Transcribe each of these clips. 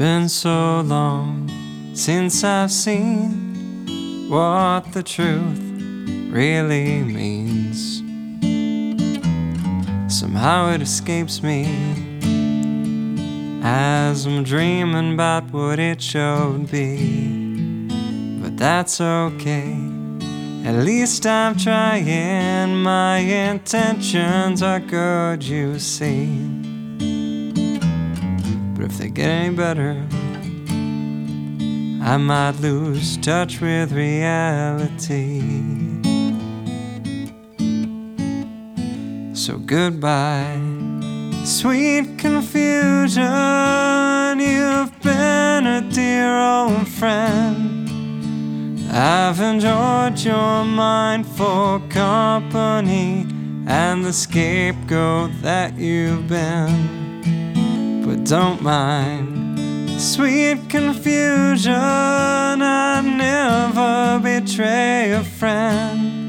been so long since I've seen what the truth really means. Somehow it escapes me as I'm dreaming about what it should be. But that's okay, at least I'm trying. My intentions are good, you see. If they get any better, I might lose touch with reality. So goodbye, sweet confusion. You've been a dear old friend. I've enjoyed your mindful company and the scapegoat that you've been don't mind. Sweet confusion, I'd never betray a friend.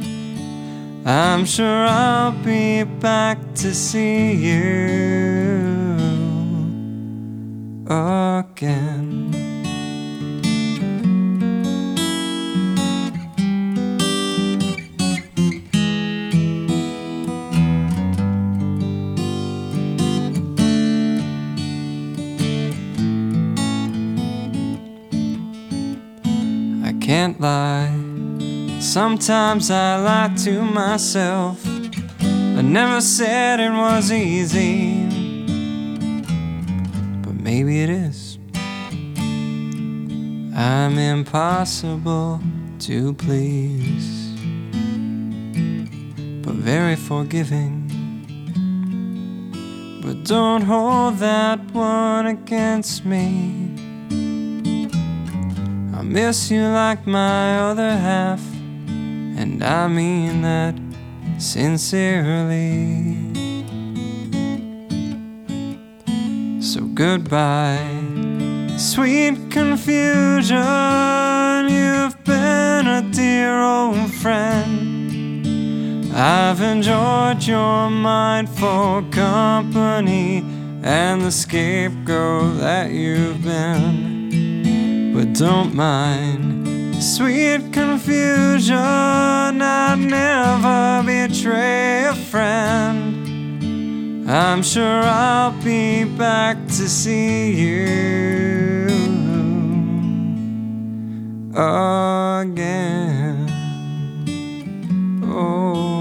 I'm sure I'll be back to see you again. Can't lie. Sometimes I lie to myself. I never said it was easy, but maybe it is. I'm impossible to please, but very forgiving. But don't hold that one against me miss you like my other half, and I mean that sincerely. So goodbye, sweet confusion. You've been a dear old friend. I've enjoyed your mindful company and the scapegoat that you've been don't mind. Sweet confusion, I'd never betray a friend. I'm sure I'll be back to see you again. Oh.